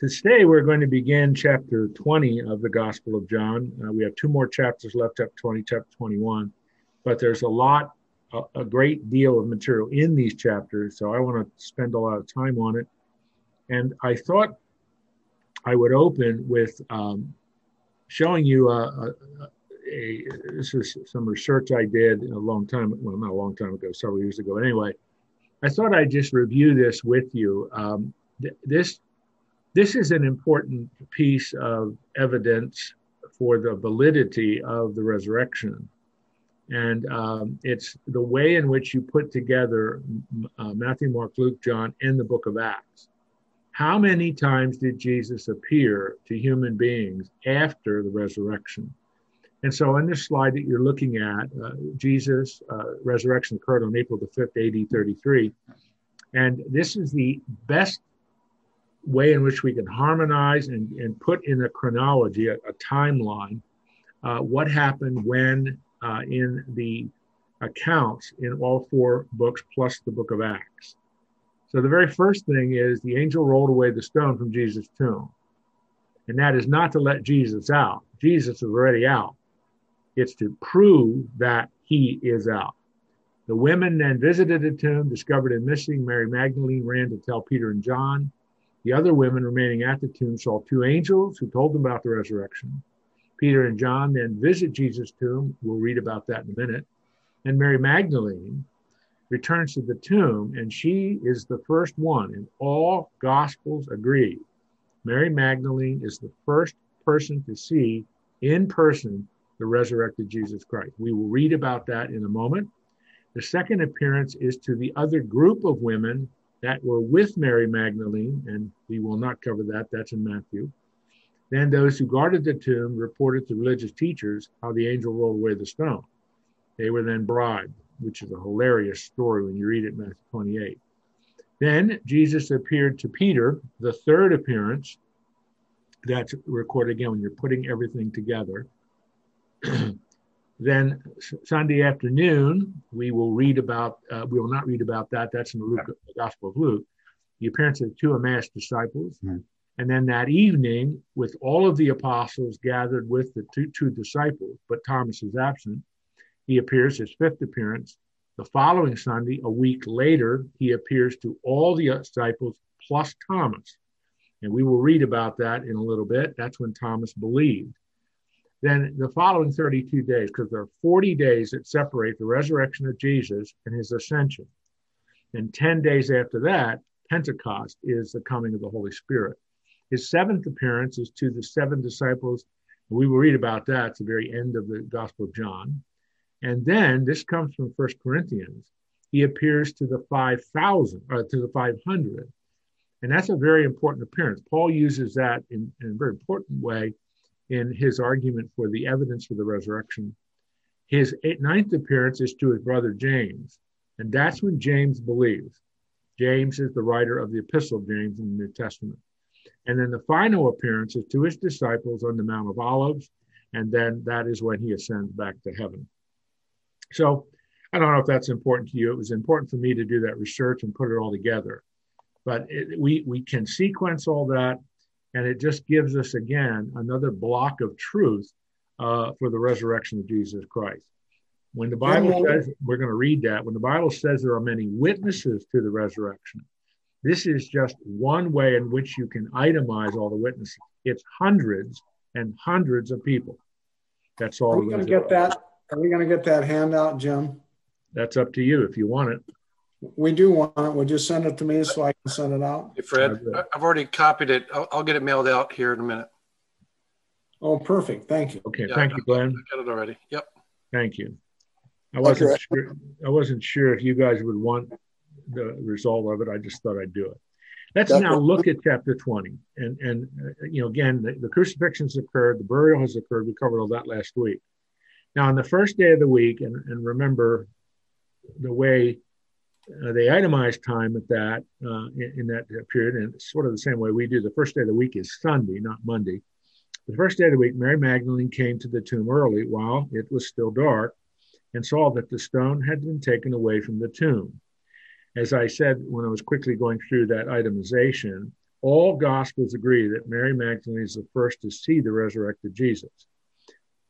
Today we're going to begin chapter 20 of the Gospel of John. Uh, we have two more chapters left, chapter 20, chapter 21, but there's a lot, a, a great deal of material in these chapters, so I want to spend a lot of time on it. And I thought I would open with um, showing you a, a, a, this is some research I did a long time, well, not a long time ago, several years ago. Anyway, I thought I'd just review this with you. Um, th- this this is an important piece of evidence for the validity of the resurrection. And um, it's the way in which you put together uh, Matthew, Mark, Luke, John, and the book of Acts. How many times did Jesus appear to human beings after the resurrection? And so, in this slide that you're looking at, uh, Jesus' uh, resurrection occurred on April the 5th, AD 33. And this is the best way in which we can harmonize and, and put in a chronology, a, a timeline, uh, what happened when uh, in the accounts in all four books plus the book of Acts. So the very first thing is the angel rolled away the stone from Jesus' tomb. And that is not to let Jesus out. Jesus is already out. It's to prove that he is out. The women then visited the tomb, discovered him missing. Mary Magdalene ran to tell Peter and John. The other women remaining at the tomb saw two angels who told them about the resurrection. Peter and John then visit Jesus' tomb. We'll read about that in a minute. And Mary Magdalene returns to the tomb, and she is the first one, and all gospels agree. Mary Magdalene is the first person to see in person the resurrected Jesus Christ. We will read about that in a moment. The second appearance is to the other group of women that were with Mary Magdalene, and we will not cover that, that's in Matthew. Then those who guarded the tomb reported to religious teachers how the angel rolled away the stone. They were then bribed, which is a hilarious story when you read it in Matthew 28. Then Jesus appeared to Peter, the third appearance. That's recorded again when you're putting everything together. Then Sunday afternoon, we will read about, uh, we will not read about that. That's in the, Luke, the Gospel of Luke, the appearance of two Emmaus disciples. Mm-hmm. And then that evening, with all of the apostles gathered with the two, two disciples, but Thomas is absent, he appears his fifth appearance. The following Sunday, a week later, he appears to all the disciples plus Thomas. And we will read about that in a little bit. That's when Thomas believed. Then the following 32 days, because there are 40 days that separate the resurrection of Jesus and his ascension. And 10 days after that, Pentecost is the coming of the Holy Spirit. His seventh appearance is to the seven disciples. We will read about that at the very end of the Gospel of John. And then this comes from First Corinthians. He appears to the 5,000, or uh, to the 500. And that's a very important appearance. Paul uses that in, in a very important way in his argument for the evidence for the resurrection. His ninth appearance is to his brother James, and that's when James believes. James is the writer of the Epistle of James in the New Testament. And then the final appearance is to his disciples on the Mount of Olives, and then that is when he ascends back to heaven. So I don't know if that's important to you. It was important for me to do that research and put it all together. But it, we, we can sequence all that and it just gives us, again, another block of truth uh, for the resurrection of Jesus Christ. When the Bible says, we're going to read that, when the Bible says there are many witnesses to the resurrection, this is just one way in which you can itemize all the witnesses. It's hundreds and hundreds of people. That's all. we're we going to get that? Are we going to get that handout, Jim? That's up to you if you want it. We do want it. Would you send it to me so I can send it out? Hey, Fred, I've already copied it. I'll, I'll, get it mailed out here in a minute. Oh, perfect. Thank you. Okay. Yeah, Thank you, Glenn. I got it already. Yep. Thank you. I wasn't okay. sure. I wasn't sure if you guys would want the result of it. I just thought I'd do it. Let's Definitely. now look at chapter 20. And, and uh, you know, again, the, the crucifixion has occurred, the burial has occurred. We covered all that last week. Now, on the first day of the week, and, and remember the way uh, they itemize time at that uh, in, in, that period, and it's sort of the same way we do. The first day of the week is Sunday, not Monday. The first day of the week, Mary Magdalene came to the tomb early while it was still dark and saw that the stone had been taken away from the tomb. As I said when I was quickly going through that itemization, all gospels agree that Mary Magdalene is the first to see the resurrected Jesus.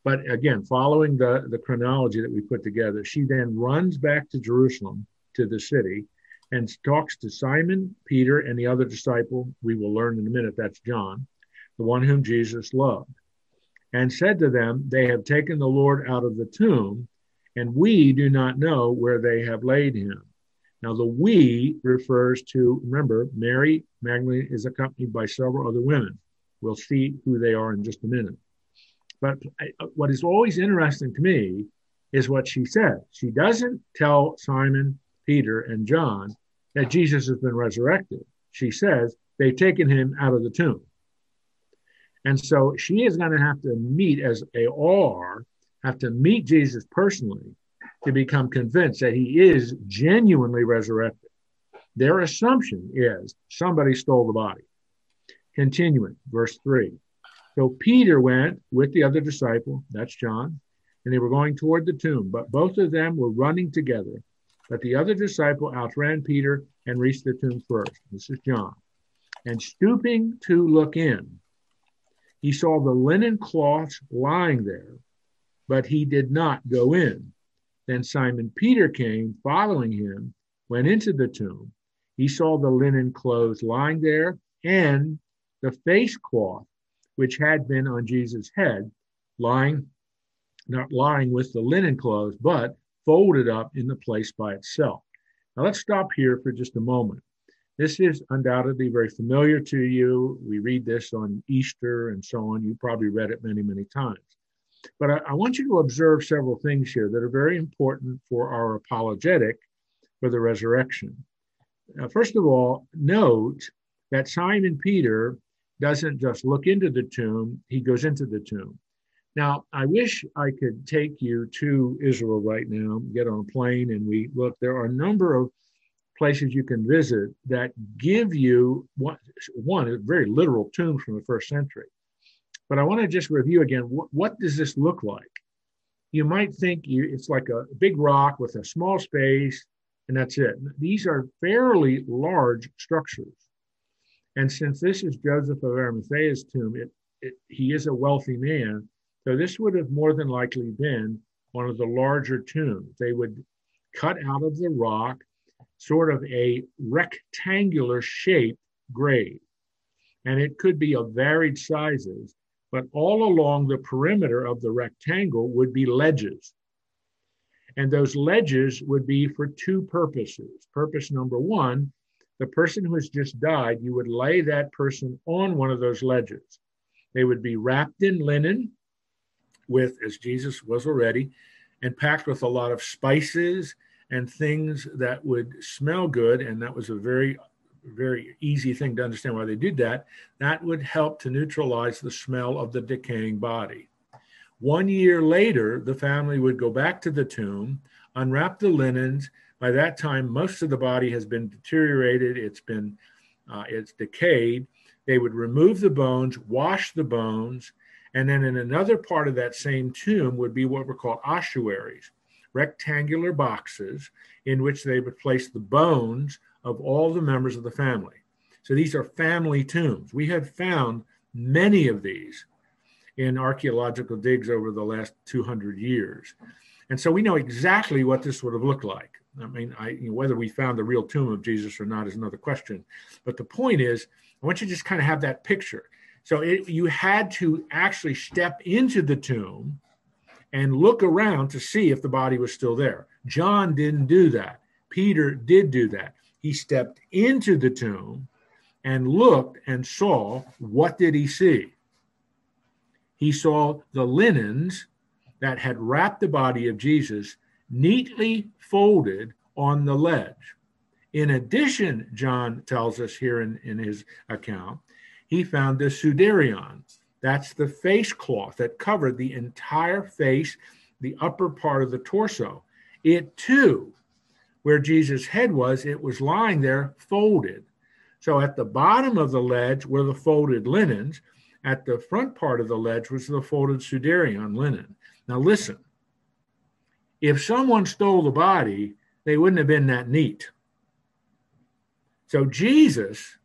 But again, following the, the chronology that we put together, she then runs back to Jerusalem, to the city, and talks to Simon, Peter, and the other disciple. We will learn in a minute that's John, the one whom Jesus loved, and said to them, They have taken the Lord out of the tomb, and we do not know where they have laid him. Now, the we refers to, remember, Mary Magdalene is accompanied by several other women. We'll see who they are in just a minute. But what is always interesting to me is what she said. She doesn't tell Simon, Peter, and John that Jesus has been resurrected. She says they've taken him out of the tomb. And so she is going to have to meet, as they are, have to meet Jesus personally to become convinced that he is genuinely resurrected. Their assumption is somebody stole the body. Continuing, verse 3. So Peter went with the other disciple, that's John, and they were going toward the tomb, but both of them were running together. But the other disciple outran Peter and reached the tomb first. This is John. And stooping to look in, he saw the linen cloths lying there, but he did not go in. Then Simon Peter came, following him, went into the tomb. He saw the linen clothes lying there and the face cloth which had been on Jesus' head, lying, not lying with the linen clothes, but folded up in the place by itself. Now let's stop here for just a moment. This is undoubtedly very familiar to you. We read this on Easter and so on. You probably read it many, many times. But I, I want you to observe several things here that are very important for our apologetic for the resurrection. Uh, first of all, note that Simon Peter doesn't just look into the tomb, he goes into the tomb. Now, I wish I could take you to Israel right now, get on a plane, and we look. There are a number of places you can visit that give you one, one very literal tomb from the first century. But I want to just review again what, what does this look like? You might think you, it's like a big rock with a small space, and that's it. These are fairly large structures. And since this is Joseph of Arimathea's tomb, it, it, he is a wealthy man. So this would have more than likely been one of the larger tombs. They would cut out of the rock sort of a rectangular shaped grave. And it could be of varied sizes, but all along the perimeter of the rectangle would be ledges. And those ledges would be for two purposes. Purpose number one the person who has just died, you would lay that person on one of those ledges. They would be wrapped in linen with, as Jesus was already, and packed with a lot of spices and things that would smell good. And that was a very, very easy thing to understand why they did that. That would help to neutralize the smell of the decaying body. One year later, the family would go back to the tomb, unwrap the linens, by that time, most of the body has been deteriorated. It's been, uh, it's decayed. They would remove the bones, wash the bones, and then in another part of that same tomb would be what were called ossuaries, rectangular boxes in which they would place the bones of all the members of the family. So these are family tombs. We have found many of these in archaeological digs over the last 200 years. And so we know exactly what this would have looked like. I mean, I, you know, whether we found the real tomb of Jesus or not is another question. But the point is, I want you to just kind of have that picture. So it, you had to actually step into the tomb and look around to see if the body was still there. John didn't do that. Peter did do that. He stepped into the tomb and looked and saw what did he see? He saw the linens that had wrapped the body of Jesus neatly folded on the ledge. In addition, John tells us here in, in his account, he found the sudarion. That's the face cloth that covered the entire face, the upper part of the torso. It too, where Jesus' head was, it was lying there folded. So at the bottom of the ledge were the folded linens. At the front part of the ledge was the folded sudarion linen. Now listen, if someone stole the body, they wouldn't have been that neat. So Jesus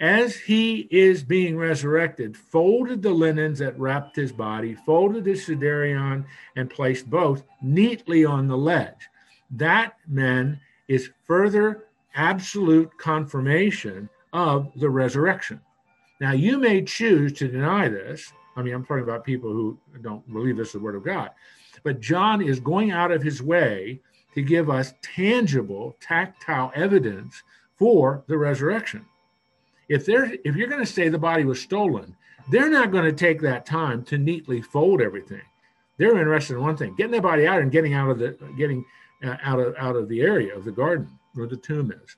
as he is being resurrected, folded the linens that wrapped his body, folded his sudarion, and placed both neatly on the ledge. That, men, is further absolute confirmation of the resurrection. Now, you may choose to deny this. I mean, I'm talking about people who don't believe this is the word of God. But John is going out of his way to give us tangible, tactile evidence for the resurrection if they're if you're going to say the body was stolen they're not going to take that time to neatly fold everything. They're interested in one thing getting the body out and getting out of the getting uh, out of out of the area of the garden where the tomb is.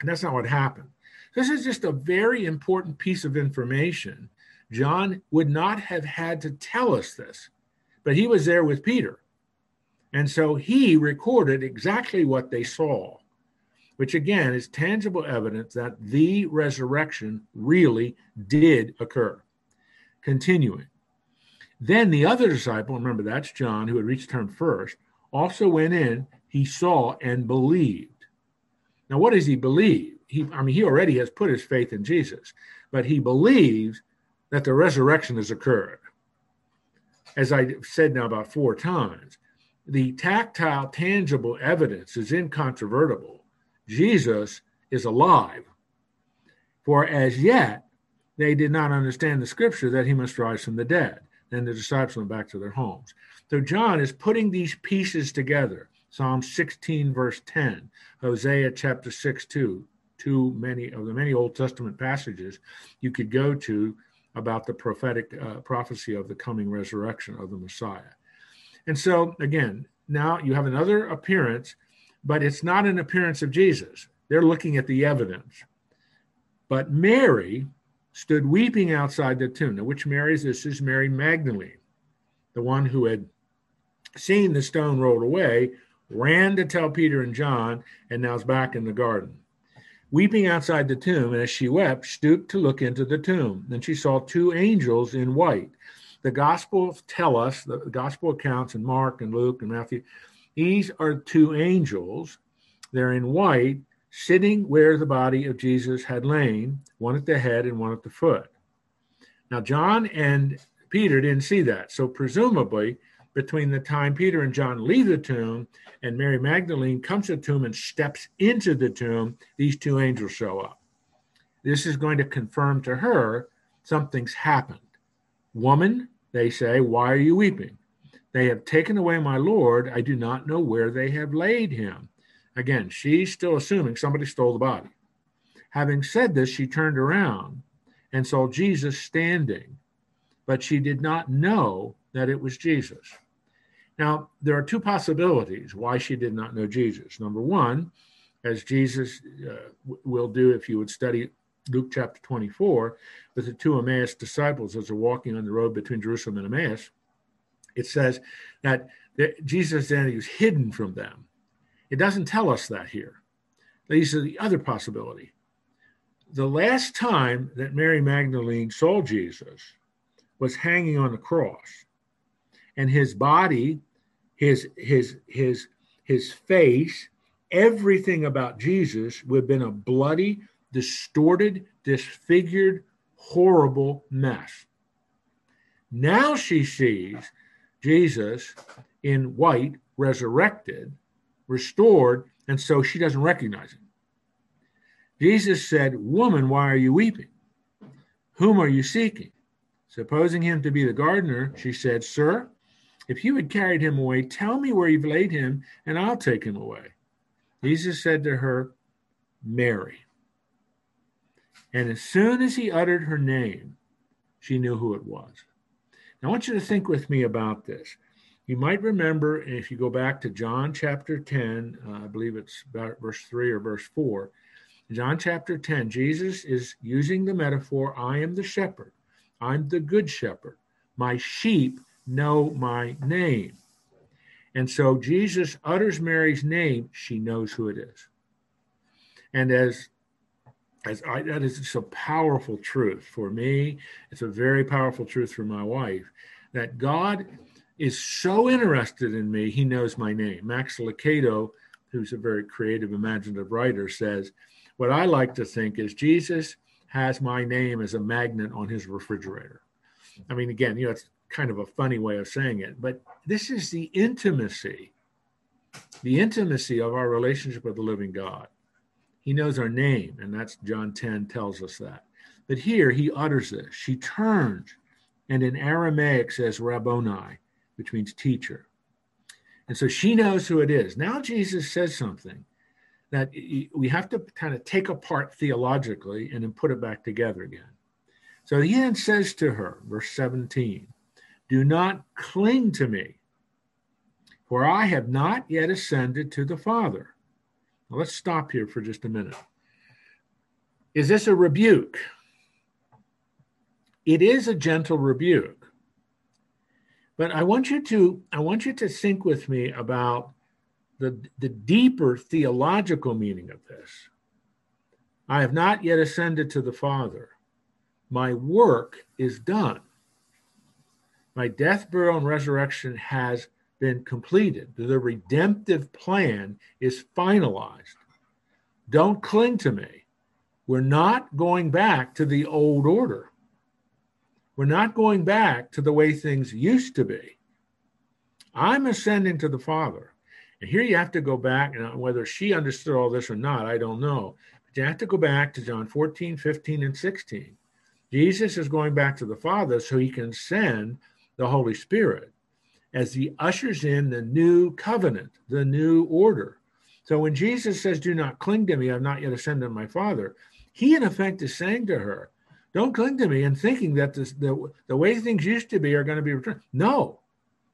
And that's not what happened. This is just a very important piece of information. John would not have had to tell us this but he was there with peter. And so he recorded exactly what they saw which again is tangible evidence that the resurrection really did occur. Continuing. Then the other disciple, remember that's John who had reached term first, also went in, he saw and believed. Now, what does he believe? He, I mean, he already has put his faith in Jesus, but he believes that the resurrection has occurred. As I said now about four times, the tactile, tangible evidence is incontrovertible Jesus is alive. For as yet they did not understand the scripture that he must rise from the dead. Then the disciples went back to their homes. So John is putting these pieces together. Psalm 16, verse 10, Hosea chapter 6, 2, too many of the many Old Testament passages you could go to about the prophetic uh, prophecy of the coming resurrection of the Messiah. And so, again, now you have another appearance but it's not an appearance of Jesus. They're looking at the evidence. But Mary stood weeping outside the tomb. Now, which Mary is this? Is Mary Magdalene, the one who had seen the stone rolled away, ran to tell Peter and John, and now is back in the garden. Weeping outside the tomb, and as she wept, stooped to look into the tomb. Then she saw two angels in white. The Gospels tell us, the Gospel accounts in Mark and Luke and Matthew, these are two angels. They're in white, sitting where the body of Jesus had lain, one at the head and one at the foot. Now, John and Peter didn't see that. So, presumably, between the time Peter and John leave the tomb and Mary Magdalene comes to the tomb and steps into the tomb, these two angels show up. This is going to confirm to her something's happened. Woman, they say, why are you weeping? They have taken away my Lord. I do not know where they have laid him. Again, she's still assuming somebody stole the body. Having said this, she turned around and saw Jesus standing, but she did not know that it was Jesus. Now, there are two possibilities why she did not know Jesus. Number one, as Jesus uh, will do if you would study Luke chapter 24, with the two Emmaus disciples as they're walking on the road between Jerusalem and Emmaus, it says that Jesus' identity was hidden from them. It doesn't tell us that here. These are the other possibility. The last time that Mary Magdalene saw Jesus was hanging on the cross, and his body, his his his his face, everything about Jesus would have been a bloody, distorted, disfigured, horrible mess. Now she sees Jesus in white, resurrected, restored, and so she doesn't recognize him. Jesus said, Woman, why are you weeping? Whom are you seeking? Supposing him to be the gardener, she said, Sir, if you had carried him away, tell me where you've laid him, and I'll take him away. Jesus said to her, Mary. And as soon as he uttered her name, she knew who it was. I want you to think with me about this. You might remember, if you go back to John chapter 10, uh, I believe it's about verse 3 or verse 4. John chapter 10, Jesus is using the metaphor I am the shepherd, I'm the good shepherd. My sheep know my name. And so Jesus utters Mary's name, she knows who it is. And as I, that is just a powerful truth for me. It's a very powerful truth for my wife that God is so interested in me, he knows my name. Max Lucado, who's a very creative, imaginative writer, says, What I like to think is Jesus has my name as a magnet on his refrigerator. I mean, again, you know, it's kind of a funny way of saying it, but this is the intimacy, the intimacy of our relationship with the living God. He knows our name, and that's John 10 tells us that. But here he utters this. She turns and in Aramaic says Rabboni, which means teacher. And so she knows who it is. Now Jesus says something that we have to kind of take apart theologically and then put it back together again. So he then says to her, verse 17, Do not cling to me, for I have not yet ascended to the Father. Now let's stop here for just a minute. Is this a rebuke? It is a gentle rebuke. But I want you to I want you to think with me about the, the deeper theological meaning of this. I have not yet ascended to the Father. My work is done. My death, burial, and resurrection has been completed. The redemptive plan is finalized. Don't cling to me. We're not going back to the old order. We're not going back to the way things used to be. I'm ascending to the Father. And here you have to go back, and whether she understood all this or not, I don't know. But you have to go back to John 14, 15, and 16. Jesus is going back to the Father so he can send the Holy Spirit as he ushers in the new covenant, the new order. So when Jesus says, Do not cling to me, I've not yet ascended to my Father, he in effect is saying to her, don't cling to me and thinking that this, the, the way things used to be are going to be returned. No,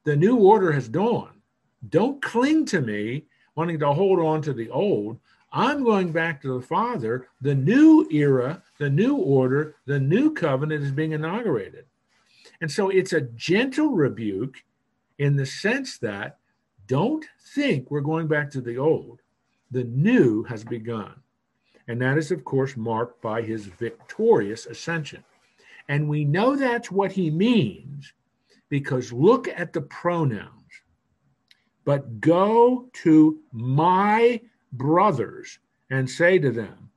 the new order has dawned. Don't cling to me, wanting to hold on to the old. I'm going back to the Father. The new era, the new order, the new covenant is being inaugurated. And so it's a gentle rebuke in the sense that don't think we're going back to the old. The new has begun. And that is, of course, marked by his victorious ascension. And we know that's what he means because look at the pronouns. But go to my brothers and say to them,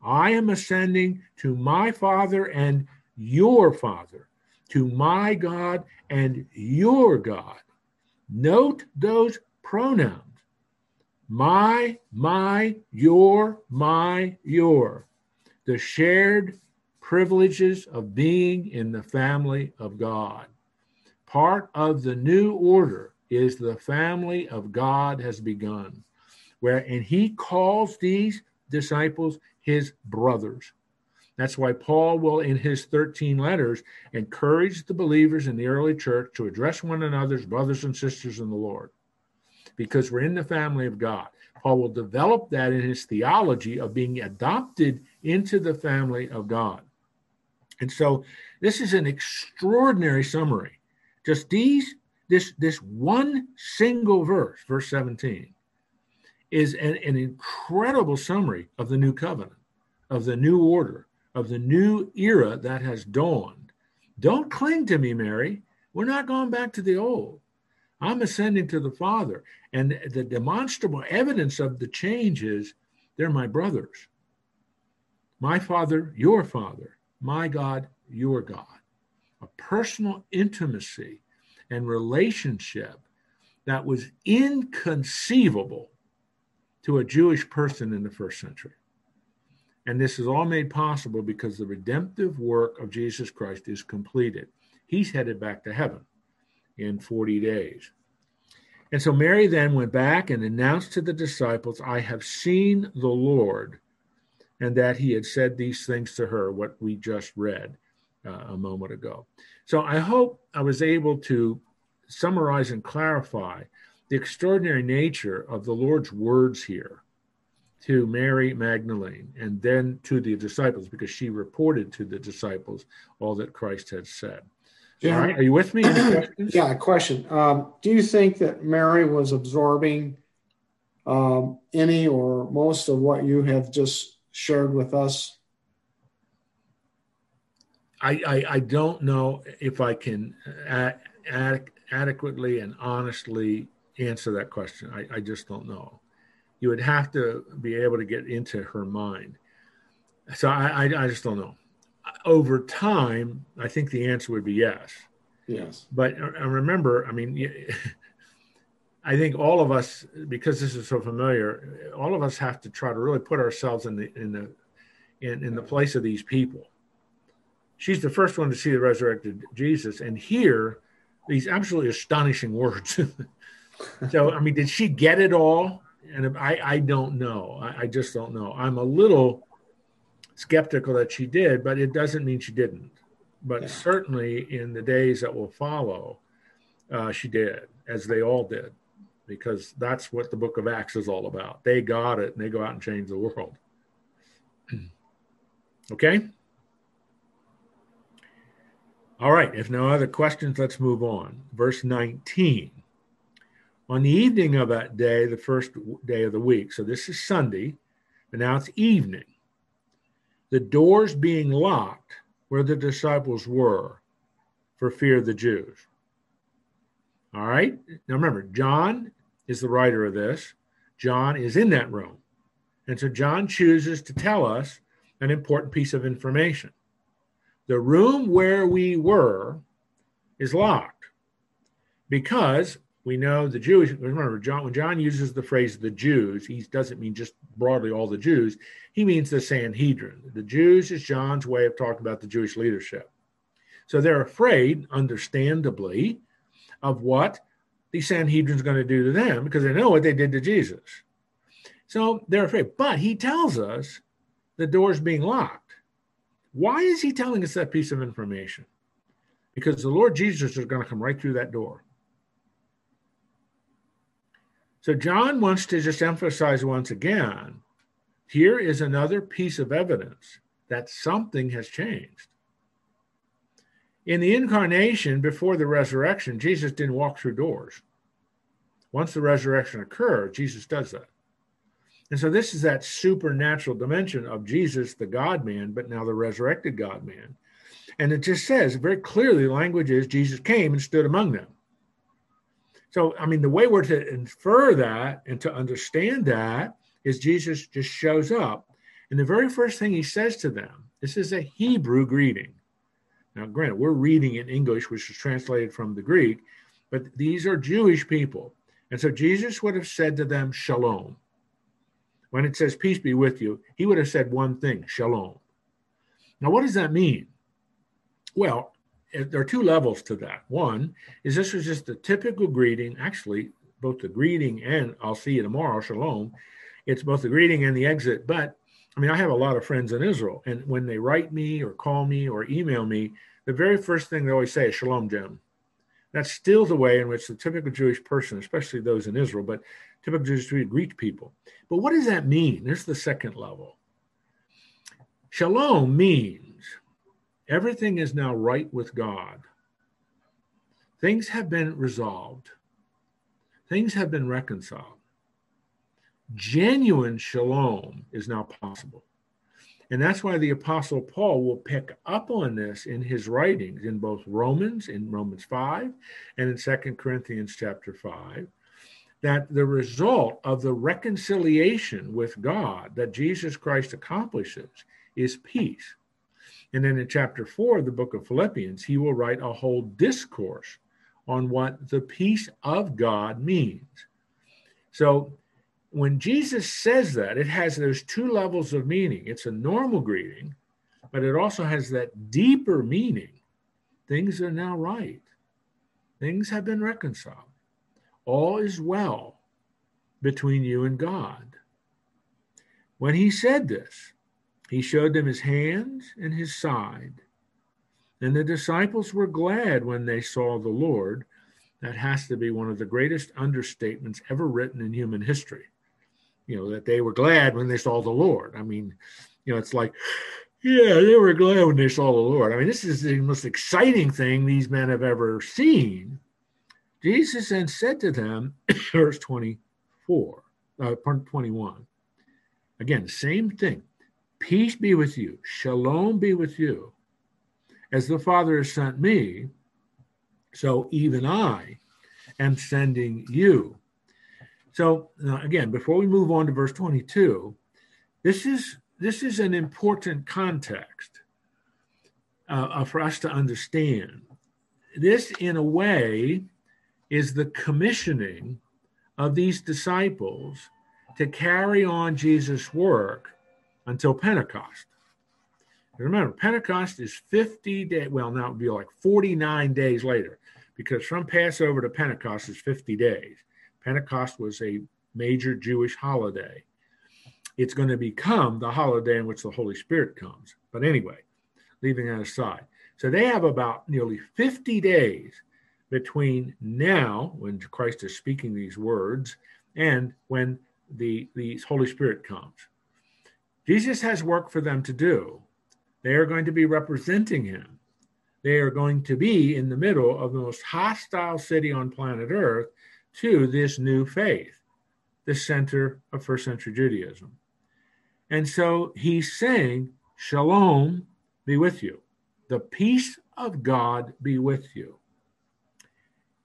I am ascending to my Father and your Father, to my God and your God. Note those pronouns my, my, your, my, your. The shared privileges of being in the family of God. Part of the new order is the family of God has begun, where and he calls these disciples his brothers. That's why Paul will, in his 13 letters, encourage the believers in the early church to address one another as brothers and sisters in the Lord because we're in the family of God. Paul will develop that in his theology of being adopted into the family of God. And so this is an extraordinary summary. Just these, this, this one single verse, verse 17, is an, an incredible summary of the new covenant, of the new order, of the new era that has dawned. Don't cling to me, Mary. We're not going back to the old. I'm ascending to the Father. And the demonstrable evidence of the change is they're my brothers. My Father, your Father. My God, your God. A personal intimacy and relationship that was inconceivable to a Jewish person in the first century. And this is all made possible because the redemptive work of Jesus Christ is completed. He's headed back to heaven in 40 days. And so Mary then went back and announced to the disciples, I have seen the Lord, and that he had said these things to her, what we just read uh, a moment ago. So I hope I was able to summarize and clarify the extraordinary nature of the Lord's words here to Mary Magdalene and then to the disciples because she reported to the disciples all that Christ had said. All right, are you with me? Yeah, question. Um, do you think that Mary was absorbing um, any or most of what you have just shared with us? I, I, I don't know if I can ad, ad, adequately and honestly answer that question. I, I just don't know. You would have to be able to get into her mind. So I, I, I just don't know. over time, I think the answer would be yes. Yes. But I remember, I mean, I think all of us, because this is so familiar, all of us have to try to really put ourselves in the in the in, in the place of these people. She's the first one to see the resurrected Jesus and hear these absolutely astonishing words. so, I mean, did she get it all? And I, I don't know. I, I just don't know. I'm a little skeptical that she did, but it doesn't mean she didn't. But yeah. certainly in the days that will follow, uh, she did, as they all did because that's what the book of Acts is all about. They got it and they go out and change the world. okay? All right, if no other questions, let's move on. Verse 19. On the evening of that day, the first day of the week, so this is Sunday, but now it's evening, the doors being locked where the disciples were for fear of the Jews. All right. Now remember, John is the writer of this. John is in that room. And so John chooses to tell us an important piece of information. The room where we were is locked because we know the Jewish, remember, John, when John uses the phrase the Jews, he doesn't mean just broadly all the Jews, he means the Sanhedrin. The Jews is John's way of talking about the Jewish leadership. So they're afraid, understandably, of what the Sanhedrin's going to do to them because they know what they did to Jesus. So they're afraid. But he tells us the door's being locked. Why is he telling us that piece of information? Because the Lord Jesus is going to come right through that door. So John wants to just emphasize once again here is another piece of evidence that something has changed. In the incarnation, before the resurrection, Jesus didn't walk through doors. Once the resurrection occurred, Jesus does that. And so this is that supernatural dimension of Jesus, the God man, but now the resurrected God man. And it just says very clearly the language is Jesus came and stood among them. So, I mean, the way we're to infer that and to understand that is Jesus just shows up. And the very first thing he says to them, this is a Hebrew greeting. Now, granted, we're reading in English, which is translated from the Greek, but these are Jewish people. And so Jesus would have said to them, Shalom. When it says, Peace be with you, he would have said one thing, Shalom. Now, what does that mean? Well, there are two levels to that. One is this was just a typical greeting, actually, both the greeting and I'll see you tomorrow, Shalom. It's both the greeting and the exit, but I mean, I have a lot of friends in Israel, and when they write me or call me or email me, the very first thing they always say is Shalom, Jim. That's still the way in which the typical Jewish person, especially those in Israel, but typical Jewish greet people. But what does that mean? There's the second level. Shalom means everything is now right with God. Things have been resolved, things have been reconciled genuine shalom is now possible. And that's why the Apostle Paul will pick up on this in his writings in both Romans, in Romans 5, and in Second Corinthians chapter 5, that the result of the reconciliation with God that Jesus Christ accomplishes is peace. And then in chapter 4 of the book of Philippians, he will write a whole discourse on what the peace of God means. So when Jesus says that, it has those two levels of meaning. It's a normal greeting, but it also has that deeper meaning. Things are now right, things have been reconciled. All is well between you and God. When he said this, he showed them his hands and his side. And the disciples were glad when they saw the Lord. That has to be one of the greatest understatements ever written in human history you know, that they were glad when they saw the Lord. I mean, you know, it's like, yeah, they were glad when they saw the Lord. I mean, this is the most exciting thing these men have ever seen. Jesus then said to them, verse 24, uh, 21, again, same thing. Peace be with you, shalom be with you. As the Father has sent me, so even I am sending you. So again, before we move on to verse 22, this is this is an important context uh, uh, for us to understand. This, in a way, is the commissioning of these disciples to carry on Jesus' work until Pentecost. Remember, Pentecost is 50 days, well, now it would be like 49 days later, because from Passover to Pentecost is 50 days. Pentecost was a major Jewish holiday. It's going to become the holiday in which the Holy Spirit comes. But anyway, leaving that aside. So they have about nearly 50 days between now, when Christ is speaking these words, and when the, the Holy Spirit comes. Jesus has work for them to do. They are going to be representing him. They are going to be in the middle of the most hostile city on planet Earth to this new faith, the center of first century Judaism. And so he's saying, Shalom be with you. The peace of God be with you.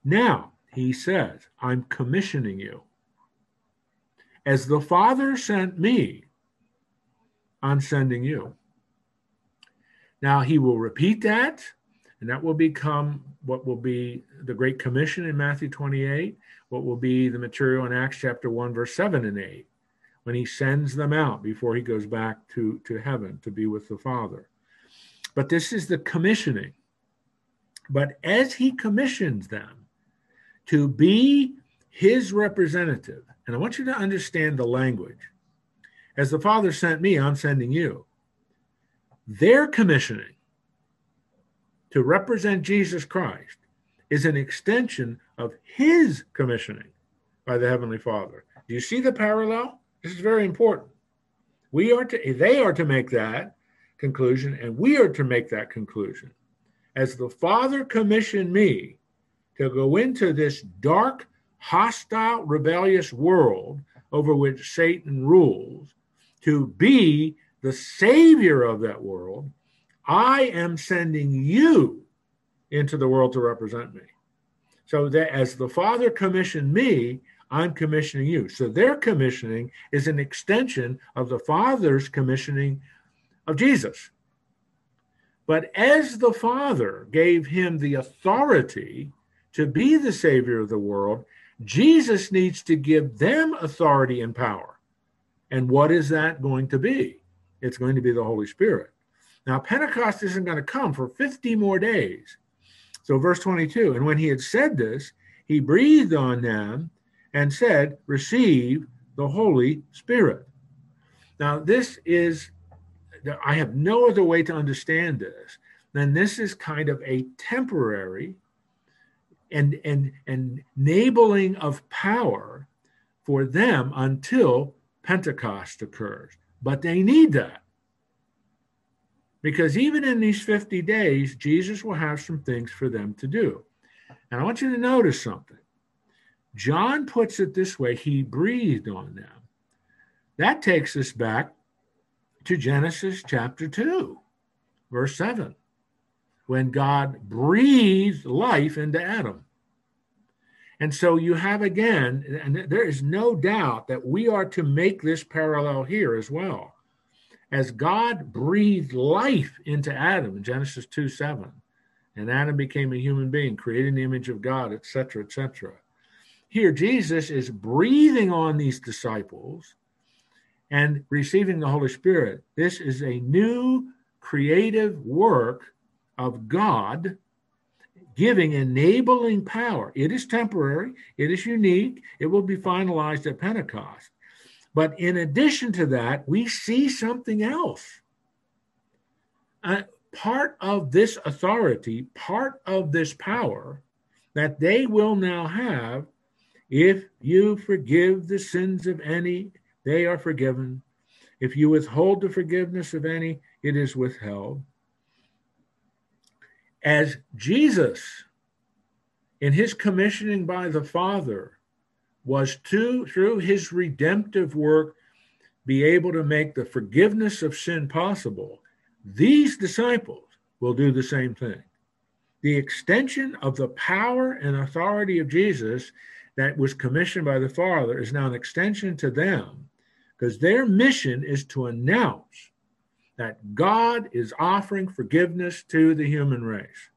Now, he says, I'm commissioning you. As the Father sent me, I'm sending you. Now, he will repeat that, and that will become what will be the Great Commission in Matthew 28, what will be the material in Acts chapter 1, verse 7 and 8, when he sends them out before he goes back to, to heaven to be with the Father. But this is the commissioning. But as he commissions them to be his representative, and I want you to understand the language. As the Father sent me, I'm sending you. Their commissioning to represent Jesus Christ is an extension of his commissioning by the Heavenly Father. Do you see the parallel? This is very important. We are to, they are to make that conclusion, and we are to make that conclusion. As the Father commissioned me to go into this dark, hostile, rebellious world over which Satan rules, to be the Savior of that world, I am sending you into the world to represent me. So that as the Father commissioned me, I'm commissioning you. So their commissioning is an extension of the Father's commissioning of Jesus. But as the Father gave him the authority to be the Savior of the world, Jesus needs to give them authority and power. And what is that going to be? It's going to be the Holy Spirit. Now, Pentecost isn't going to come for 50 more days. So, verse 22 and when he had said this, he breathed on them and said, Receive the Holy Spirit. Now, this is I have no other way to understand this than this is kind of a temporary and, and, and enabling of power for them until Pentecost occurs. But they need that. Because even in these 50 days, Jesus will have some things for them to do. And I want you to notice something. John puts it this way he breathed on them. That takes us back to Genesis chapter 2, verse 7, when God breathed life into Adam. And so you have again, and there is no doubt that we are to make this parallel here as well. As God breathed life into Adam in Genesis 2 7, and Adam became a human being, created in the image of God, etc., etc. Here, Jesus is breathing on these disciples and receiving the Holy Spirit. This is a new creative work of God giving enabling power. It is temporary, it is unique, it will be finalized at Pentecost. But in addition to that, we see something else. Uh, part of this authority, part of this power that they will now have if you forgive the sins of any they are forgiven. If you withhold the forgiveness of any, it is withheld. As Jesus, in his commissioning by the Father, was to, through his redemptive work, be able to make the forgiveness of sin possible, these disciples will do the same thing. The extension of the power and authority of Jesus that was commissioned by the Father is now an extension to them because their mission is to announce that God is offering forgiveness to the human race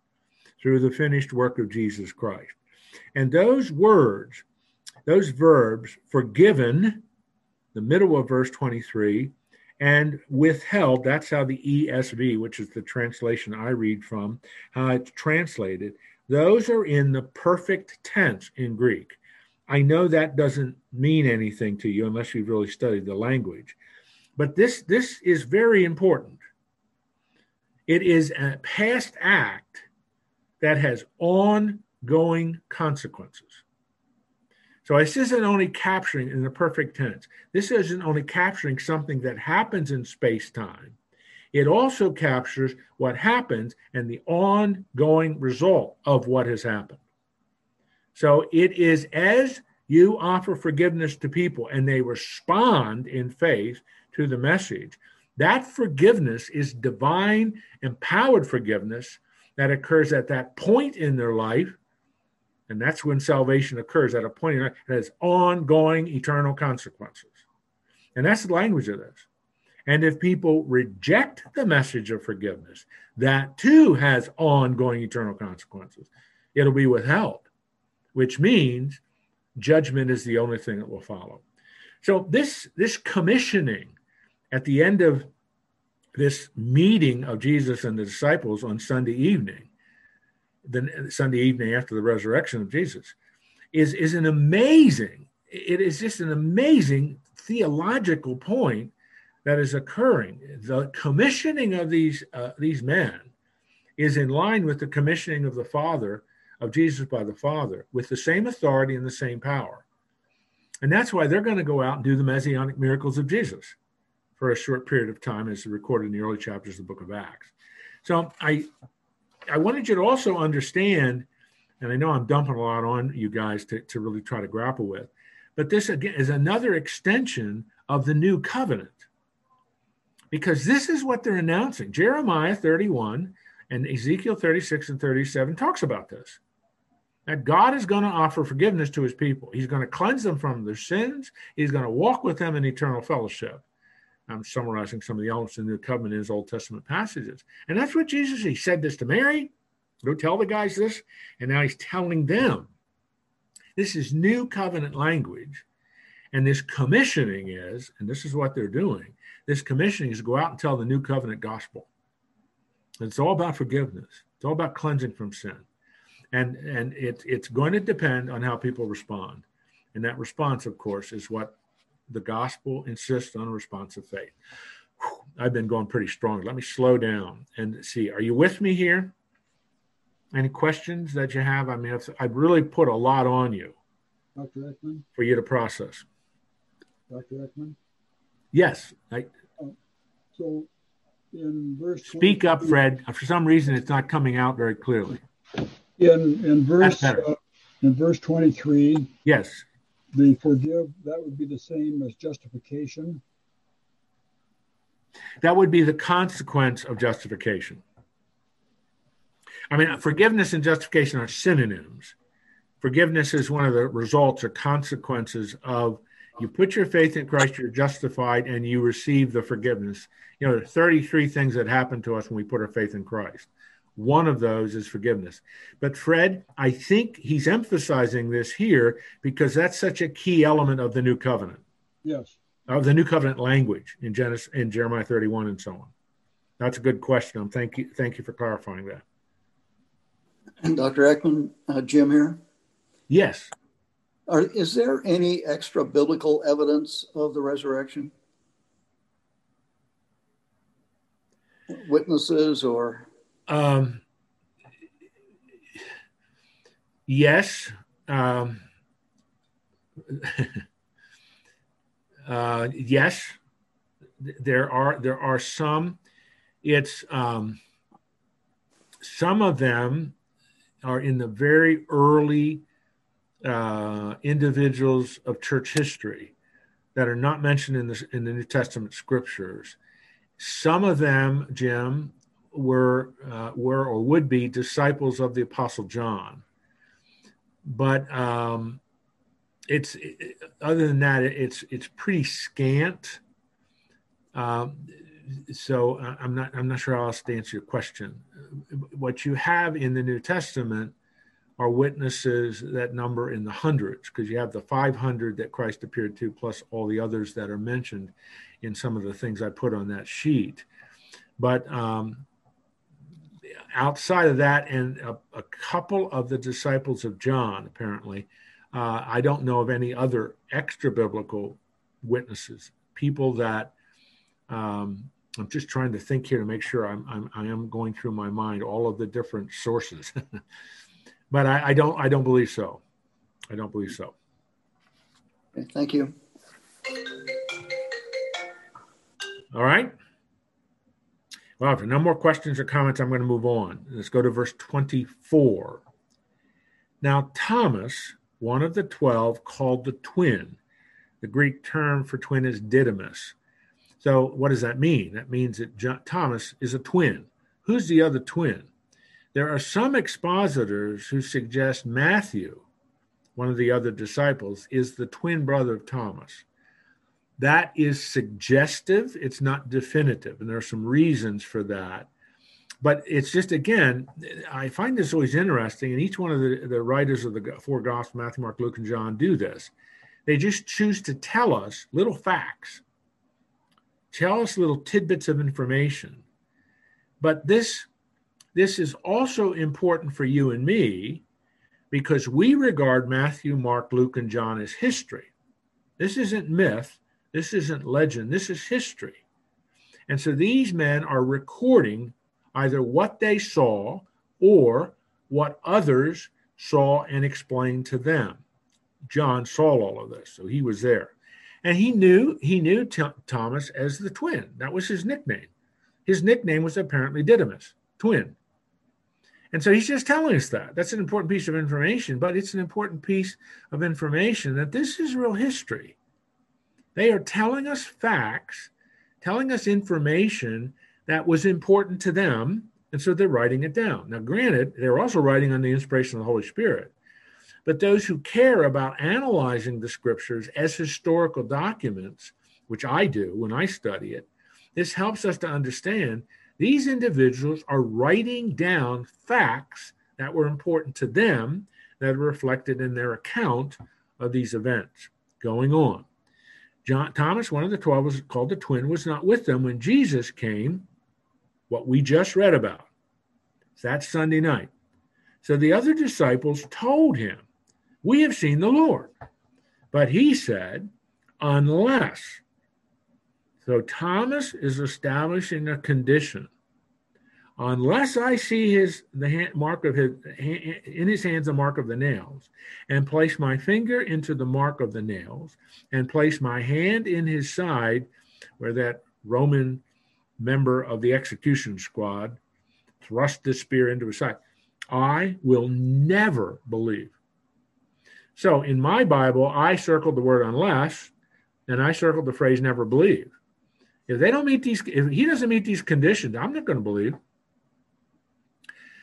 through the finished work of Jesus Christ. And those words, those verbs, forgiven, the middle of verse 23, and withheld, that's how the ESV, which is the translation I read from, how it's translated, those are in the perfect tense in Greek. I know that doesn't mean anything to you unless you've really studied the language. But this, this is very important. It is a past act that has ongoing consequences. So this isn't only capturing in the perfect tense. This isn't only capturing something that happens in space time. It also captures what happens and the ongoing result of what has happened. So it is as you offer forgiveness to people and they respond in faith the message, that forgiveness is divine, empowered forgiveness that occurs at that point in their life. And that's when salvation occurs at a point in life that has ongoing eternal consequences. And that's the language of this. And if people reject the message of forgiveness, that too has ongoing eternal consequences. It'll be withheld, which means judgment is the only thing that will follow. So this this commissioning at the end of this meeting of Jesus and the disciples on Sunday evening, the Sunday evening after the resurrection of Jesus, is, is an amazing, it is just an amazing theological point that is occurring. The commissioning of these, uh, these men is in line with the commissioning of the Father, of Jesus by the Father, with the same authority and the same power. And that's why they're going to go out and do the messianic miracles of Jesus for a short period of time, as recorded in the early chapters of the book of Acts. So I, I wanted you to also understand, and I know I'm dumping a lot on you guys to, to really try to grapple with, but this again is another extension of the new covenant. Because this is what they're announcing. Jeremiah 31 and Ezekiel 36 and 37 talks about this. That God is going to offer forgiveness to his people. He's going to cleanse them from their sins. He's going to walk with them in eternal fellowship. I'm summarizing some of the elements in the New Covenant in his Old Testament passages. And that's what Jesus, he said this to Mary. Go tell the guys this. And now he's telling them. This is new covenant language. And this commissioning is, and this is what they're doing, this commissioning is to go out and tell the new covenant gospel. It's all about forgiveness. It's all about cleansing from sin. And and it, it's going to depend on how people respond. And that response, of course, is what the gospel insists on a response of faith. Whew, I've been going pretty strong. Let me slow down and see. Are you with me here? Any questions that you have? I mean, I've really put a lot on you. Dr. Eckman? For you to process. Dr. Eckman? Yes. I, oh, so in verse Speak up, Fred. For some reason, it's not coming out very clearly. In in verse uh, in verse 23. Yes the forgive, that would be the same as justification? That would be the consequence of justification. I mean, forgiveness and justification are synonyms. Forgiveness is one of the results or consequences of you put your faith in Christ, you're justified, and you receive the forgiveness. You know, there are 33 things that happen to us when we put our faith in Christ. One of those is forgiveness. But Fred, I think he's emphasizing this here because that's such a key element of the new covenant. Yes. Of the new covenant language in Genesis in Jeremiah 31 and so on. That's a good question. Thank you. Thank you for clarifying that. And Dr. Eckman, uh, Jim here. Yes. Are, is there any extra biblical evidence of the resurrection? Witnesses or um, yes. Um, uh, yes. There are there are some. It's um, some of them are in the very early uh, individuals of church history that are not mentioned in the in the New Testament scriptures. Some of them, Jim, were uh, were or would be disciples of the apostle John. But um, it's it, other than that, it's it's pretty scant. Um, so uh, I'm not I'm not sure how else to answer your question. What you have in the New Testament are witnesses that number in the hundreds because you have the 500 that Christ appeared to plus all the others that are mentioned in some of the things I put on that sheet. But um, outside of that, and a, a, couple of the disciples of John, apparently, uh, I don't know of any other extra biblical witnesses, people that um, I'm just trying to think here to make sure I'm, I'm I am going through my mind all of the different sources. but I, I, don't I don't believe so. I don't believe so. Okay, thank you. All right. Well, if no more questions or comments, I'm going to move on. Let's go to verse 24. Now, Thomas, one of the twelve, called the twin. The Greek term for twin is didymus. So, what does that mean? That means that John, Thomas is a twin. Who's the other twin? There are some expositors who suggest Matthew, one of the other disciples, is the twin brother of Thomas. That is suggestive, it's not definitive, and there are some reasons for that. But it's just, again, I find this always interesting, and each one of the, the writers of the four Gospels, Matthew, Mark, Luke, and John, do this. They just choose to tell us little facts, tell us little tidbits of information. But this this is also important for you and me because we regard Matthew, Mark, Luke, and John as history. This isn't myth, this isn't legend, this is history. And so these men are recording either what they saw or what others saw and explained to them. John saw all of this, so he was there. And he knew he knew T- Thomas as the twin. That was his nickname. His nickname was apparently Didymus, twin. And so he's just telling us that. That's an important piece of information, but it's an important piece of information that this is real history. They are telling us facts, telling us information that was important to them. And so they're writing it down. Now, granted, they're also writing on the inspiration of the Holy Spirit. But those who care about analyzing the scriptures as historical documents, which I do when I study it, this helps us to understand these individuals are writing down facts that were important to them that are reflected in their account of these events going on. John Thomas, one of the twelve, was called the twin, was not with them when Jesus came. What we just read about. That Sunday night. So the other disciples told him, We have seen the Lord. But he said, Unless so Thomas is establishing a condition. Unless I see his the hand, mark of his in his hands the mark of the nails, and place my finger into the mark of the nails, and place my hand in his side, where that Roman member of the execution squad thrust the spear into his side, I will never believe. So in my Bible, I circled the word unless, and I circled the phrase never believe. If they don't meet these, if he doesn't meet these conditions, I'm not going to believe.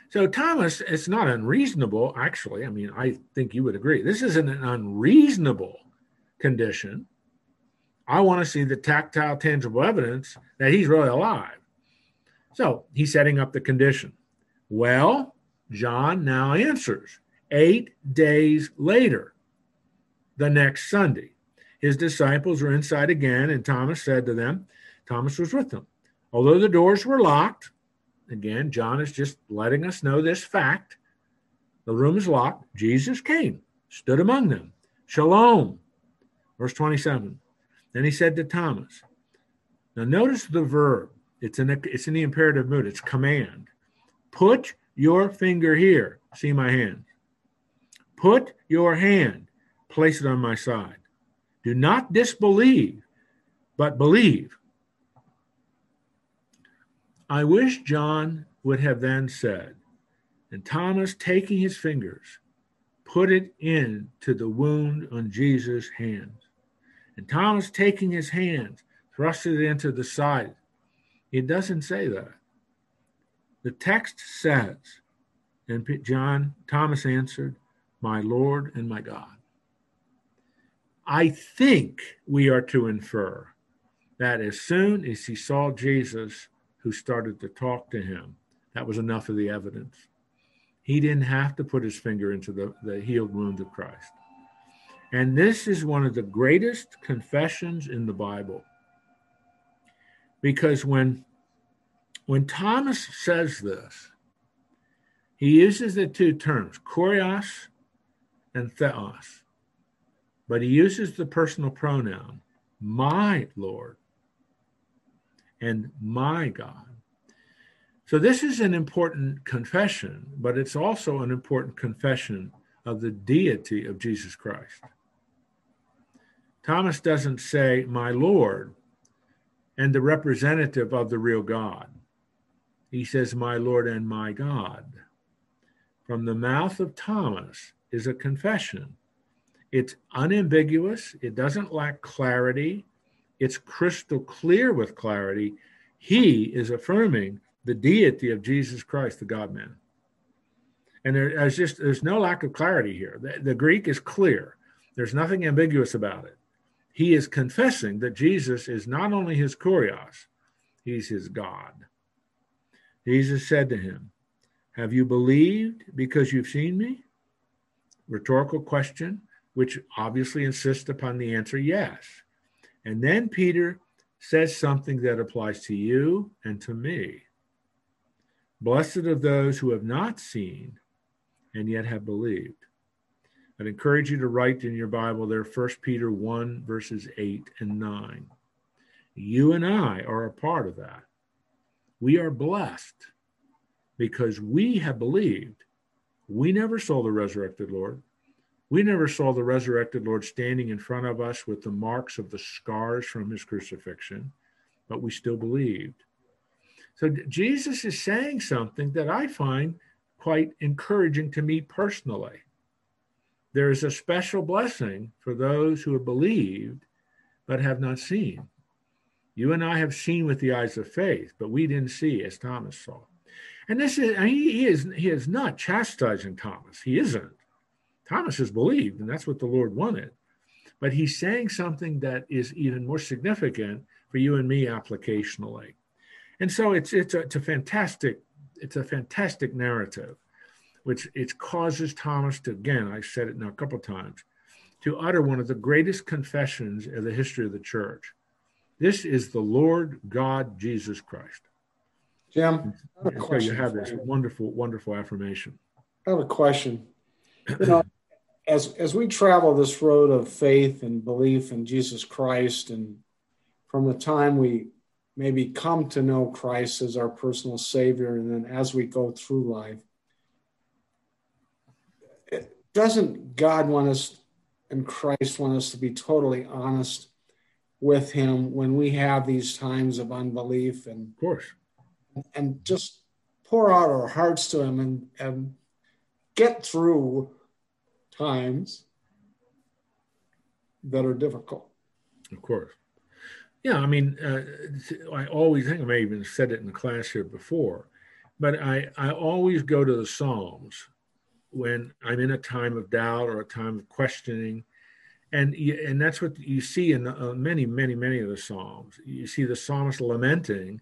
So, Thomas, it's not unreasonable, actually. I mean, I think you would agree. This isn't an unreasonable condition. I want to see the tactile, tangible evidence that he's really alive. So, he's setting up the condition. Well, John now answers eight days later, the next Sunday. His disciples were inside again, and Thomas said to them, Thomas was with them. Although the doors were locked, again, John is just letting us know this fact. The room is locked. Jesus came, stood among them. Shalom. Verse 27. Then he said to Thomas, now notice the verb. It's in, the, it's in the imperative mood. It's command. Put your finger here. See my hand. Put your hand. Place it on my side. Do not disbelieve, but believe. I wish John would have then said, and Thomas, taking his fingers, put it into the wound on Jesus' hands. And Thomas, taking his hands, thrust it into the side. It doesn't say that. The text says, and John, Thomas answered, My Lord and my God. I think we are to infer that as soon as he saw Jesus, who started to talk to him, that was enough of the evidence. He didn't have to put his finger into the, the healed wound of Christ. And this is one of the greatest confessions in the Bible. Because when, when Thomas says this, he uses the two terms, kurios and theos, but he uses the personal pronoun, my Lord and my God. So, this is an important confession, but it's also an important confession of the deity of Jesus Christ. Thomas doesn't say, My Lord, and the representative of the real God. He says, My Lord and my God. From the mouth of Thomas is a confession. It's unambiguous, it doesn't lack clarity, it's crystal clear with clarity. He is affirming the deity of Jesus Christ, the God man. And there's just there's no lack of clarity here. The, the Greek is clear. There's nothing ambiguous about it. He is confessing that Jesus is not only his kurios, he's his God. Jesus said to him, Have you believed because you've seen me? Rhetorical question, which obviously insists upon the answer yes. And then Peter says something that applies to you and to me. Blessed are those who have not seen and yet have believed. I'd encourage you to write in your Bible there 1 Peter 1, verses 8 and 9. You and I are a part of that. We are blessed because we have believed. We never saw the resurrected Lord. We never saw the resurrected Lord standing in front of us with the marks of the scars from his crucifixion, but we still believed. So Jesus is saying something that I find quite encouraging to me personally. There is a special blessing for those who have believed but have not seen. You and I have seen with the eyes of faith, but we didn't see as Thomas saw. And this is he, is he is not chastising Thomas. He isn't. Thomas has believed, and that's what the Lord wanted. But he's saying something that is even more significant for you and me applicationally. And so it's it's a, it's a fantastic it's a fantastic narrative, which it causes Thomas to again I said it now a couple times to utter one of the greatest confessions in the history of the church. This is the Lord God Jesus Christ. Jim, so you have this wonderful, wonderful affirmation. I have a question. You know, as as we travel this road of faith and belief in Jesus Christ, and from the time we maybe come to know Christ as our personal Savior, and then as we go through life, doesn't God want us and Christ want us to be totally honest with Him when we have these times of unbelief and of course, and just pour out our hearts to Him and and get through times that are difficult. Of course. Yeah, I mean, uh, I always think I may have even said it in the class here before, but I, I always go to the Psalms when I'm in a time of doubt or a time of questioning. And, and that's what you see in uh, many, many, many of the Psalms. You see the psalmist lamenting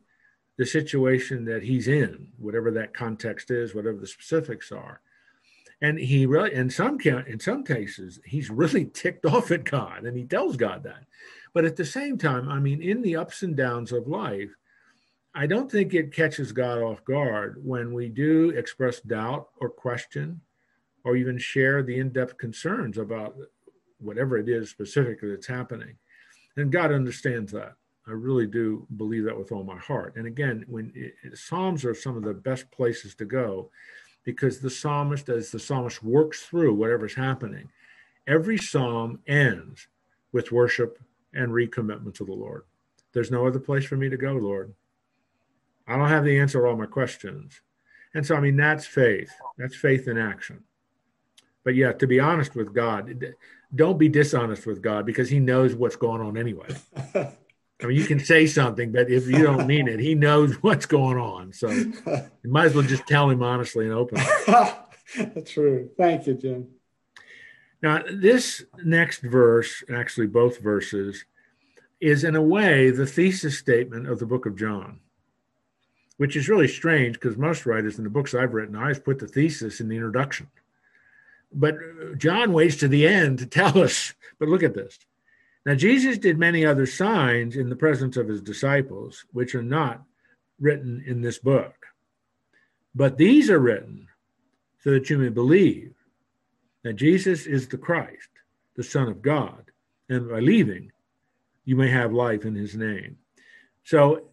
the situation that he's in, whatever that context is, whatever the specifics are and he really in some in some cases he's really ticked off at god and he tells god that. But at the same time i mean in the ups and downs of life i don't think it catches god off guard when we do express doubt or question or even share the in-depth concerns about whatever it is specifically that's happening. And god understands that. I really do believe that with all my heart. And again when it, psalms are some of the best places to go because the psalmist, as the psalmist works through whatever's happening, every psalm ends with worship and recommitment to the Lord. There's no other place for me to go, Lord. I don't have the answer to all my questions. And so, I mean, that's faith. That's faith in action. But yeah, to be honest with God, don't be dishonest with God because He knows what's going on anyway. I mean, you can say something, but if you don't mean it, he knows what's going on. So you might as well just tell him honestly and openly. That's true. Thank you, Jim. Now, this next verse, actually, both verses, is, in a way, the thesis statement of the book of John, which is really strange because most writers in the books I've written, I always put the thesis in the introduction. But John waits to the end to tell us. But look at this. Now, Jesus did many other signs in the presence of his disciples, which are not written in this book. But these are written so that you may believe that Jesus is the Christ, the Son of God, and by believing, you may have life in his name. So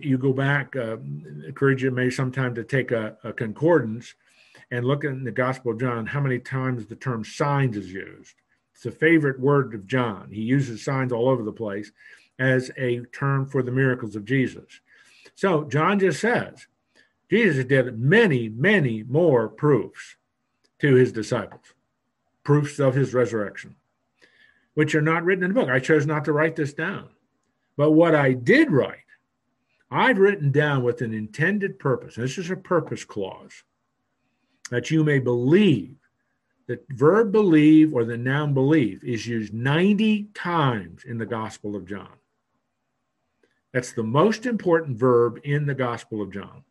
you go back, uh, encourage you maybe sometime to take a, a concordance and look in the Gospel of John how many times the term signs is used. It's a favorite word of John. He uses signs all over the place as a term for the miracles of Jesus. So John just says, Jesus did many, many more proofs to his disciples, proofs of his resurrection, which are not written in the book. I chose not to write this down. But what I did write, I've written down with an intended purpose. This is a purpose clause that you may believe. The verb believe or the noun believe is used 90 times in the Gospel of John. That's the most important verb in the Gospel of John.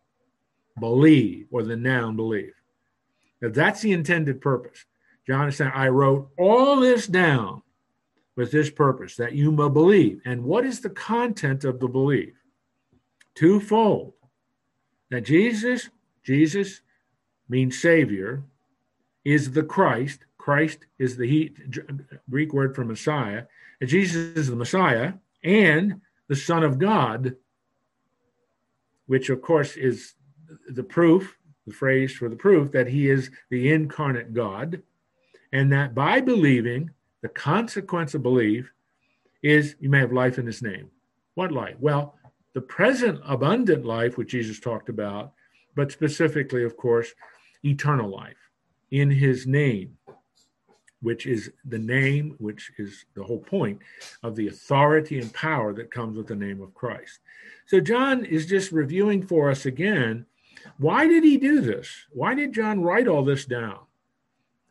Believe or the noun believe. Now that's the intended purpose. John is saying, I wrote all this down with this purpose that you may believe. And what is the content of the belief? Twofold. That Jesus, Jesus means Savior, is the Christ. Christ is the Greek word for Messiah. And Jesus is the Messiah and the Son of God, which of course is the proof, the phrase for the proof that he is the incarnate God, and that by believing, the consequence of belief is you may have life in his name. What life? Well, the present abundant life, which Jesus talked about, but specifically, of course, eternal life in his name, which is the name, which is the whole point of the authority and power that comes with the name of Christ. So, John is just reviewing for us again why did he do this? Why did John write all this down?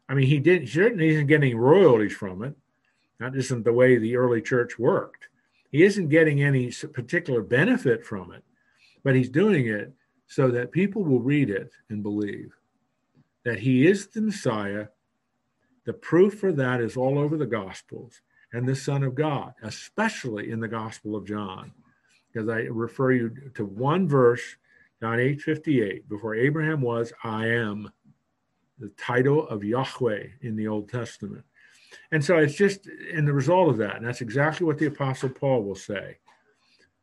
I mean, he didn't certainly isn't getting royalties from it. That isn't the way the early church worked. He isn't getting any particular benefit from it, but he's doing it so that people will read it and believe that he is the Messiah. The proof for that is all over the Gospels and the Son of God, especially in the Gospel of John. Because I refer you to one verse, John 8 58, before Abraham was, I am, the title of Yahweh in the Old Testament. And so it's just in the result of that, and that's exactly what the Apostle Paul will say.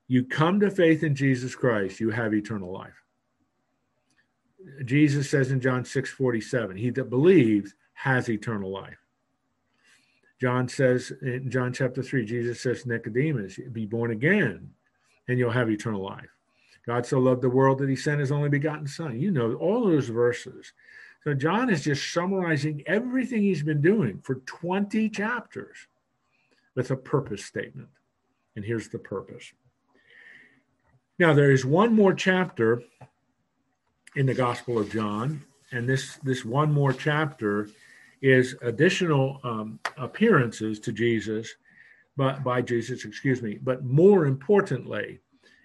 You come to faith in Jesus Christ, you have eternal life. Jesus says in John 6 47, he that believes has eternal life. John says in John chapter 3, Jesus says, Nicodemus, be born again and you'll have eternal life. God so loved the world that he sent his only begotten son. You know all those verses. So John is just summarizing everything he's been doing for 20 chapters with a purpose statement. And here's the purpose. Now, there is one more chapter in the Gospel of John, and this this one more chapter is additional um, appearances to Jesus, but by Jesus, excuse me. But more importantly,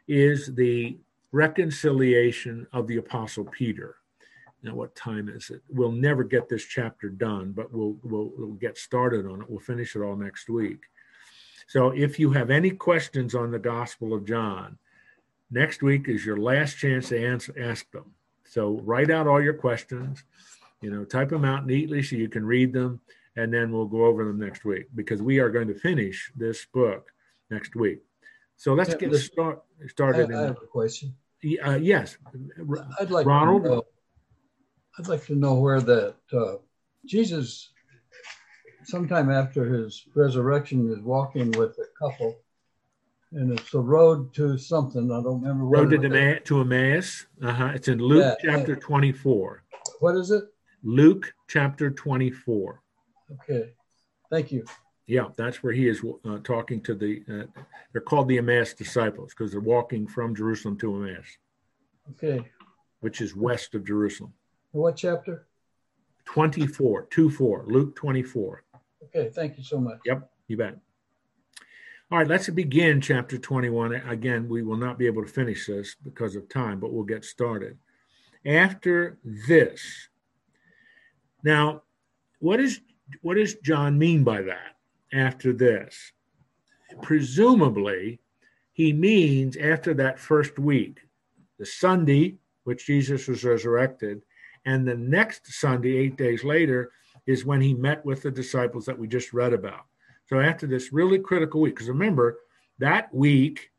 is the reconciliation of the Apostle Peter. Now, what time is it? We'll never get this chapter done, but we'll, we'll, we'll get started on it. We'll finish it all next week. So, if you have any questions on the Gospel of John, next week is your last chance to answer, ask them. So write out all your questions, you know, type them out neatly so you can read them, and then we'll go over them next week because we are going to finish this book next week. So let's get start, started. I, I, have a question. Uh, yes, I'd like Ronald. To know, I'd like to know where that uh, Jesus, sometime after his resurrection, is walking with a couple and it's the road to something. I don't remember. Road to, Emma- to Emmaus. Uh-huh. It's in Luke yeah, chapter yeah. 24. What is it? Luke chapter 24. Okay. Thank you. Yeah, that's where he is uh, talking to the, uh, they're called the Emmaus disciples because they're walking from Jerusalem to Emmaus. Okay. Which is west of Jerusalem. What chapter? 24, 2 4, Luke 24. Okay, thank you so much. Yep, you bet. All right, let's begin chapter 21. Again, we will not be able to finish this because of time, but we'll get started. After this. Now, what is what does John mean by that? After this. Presumably, he means after that first week, the Sunday, which Jesus was resurrected, and the next Sunday, eight days later, is when he met with the disciples that we just read about. So after this really critical week, because remember, that week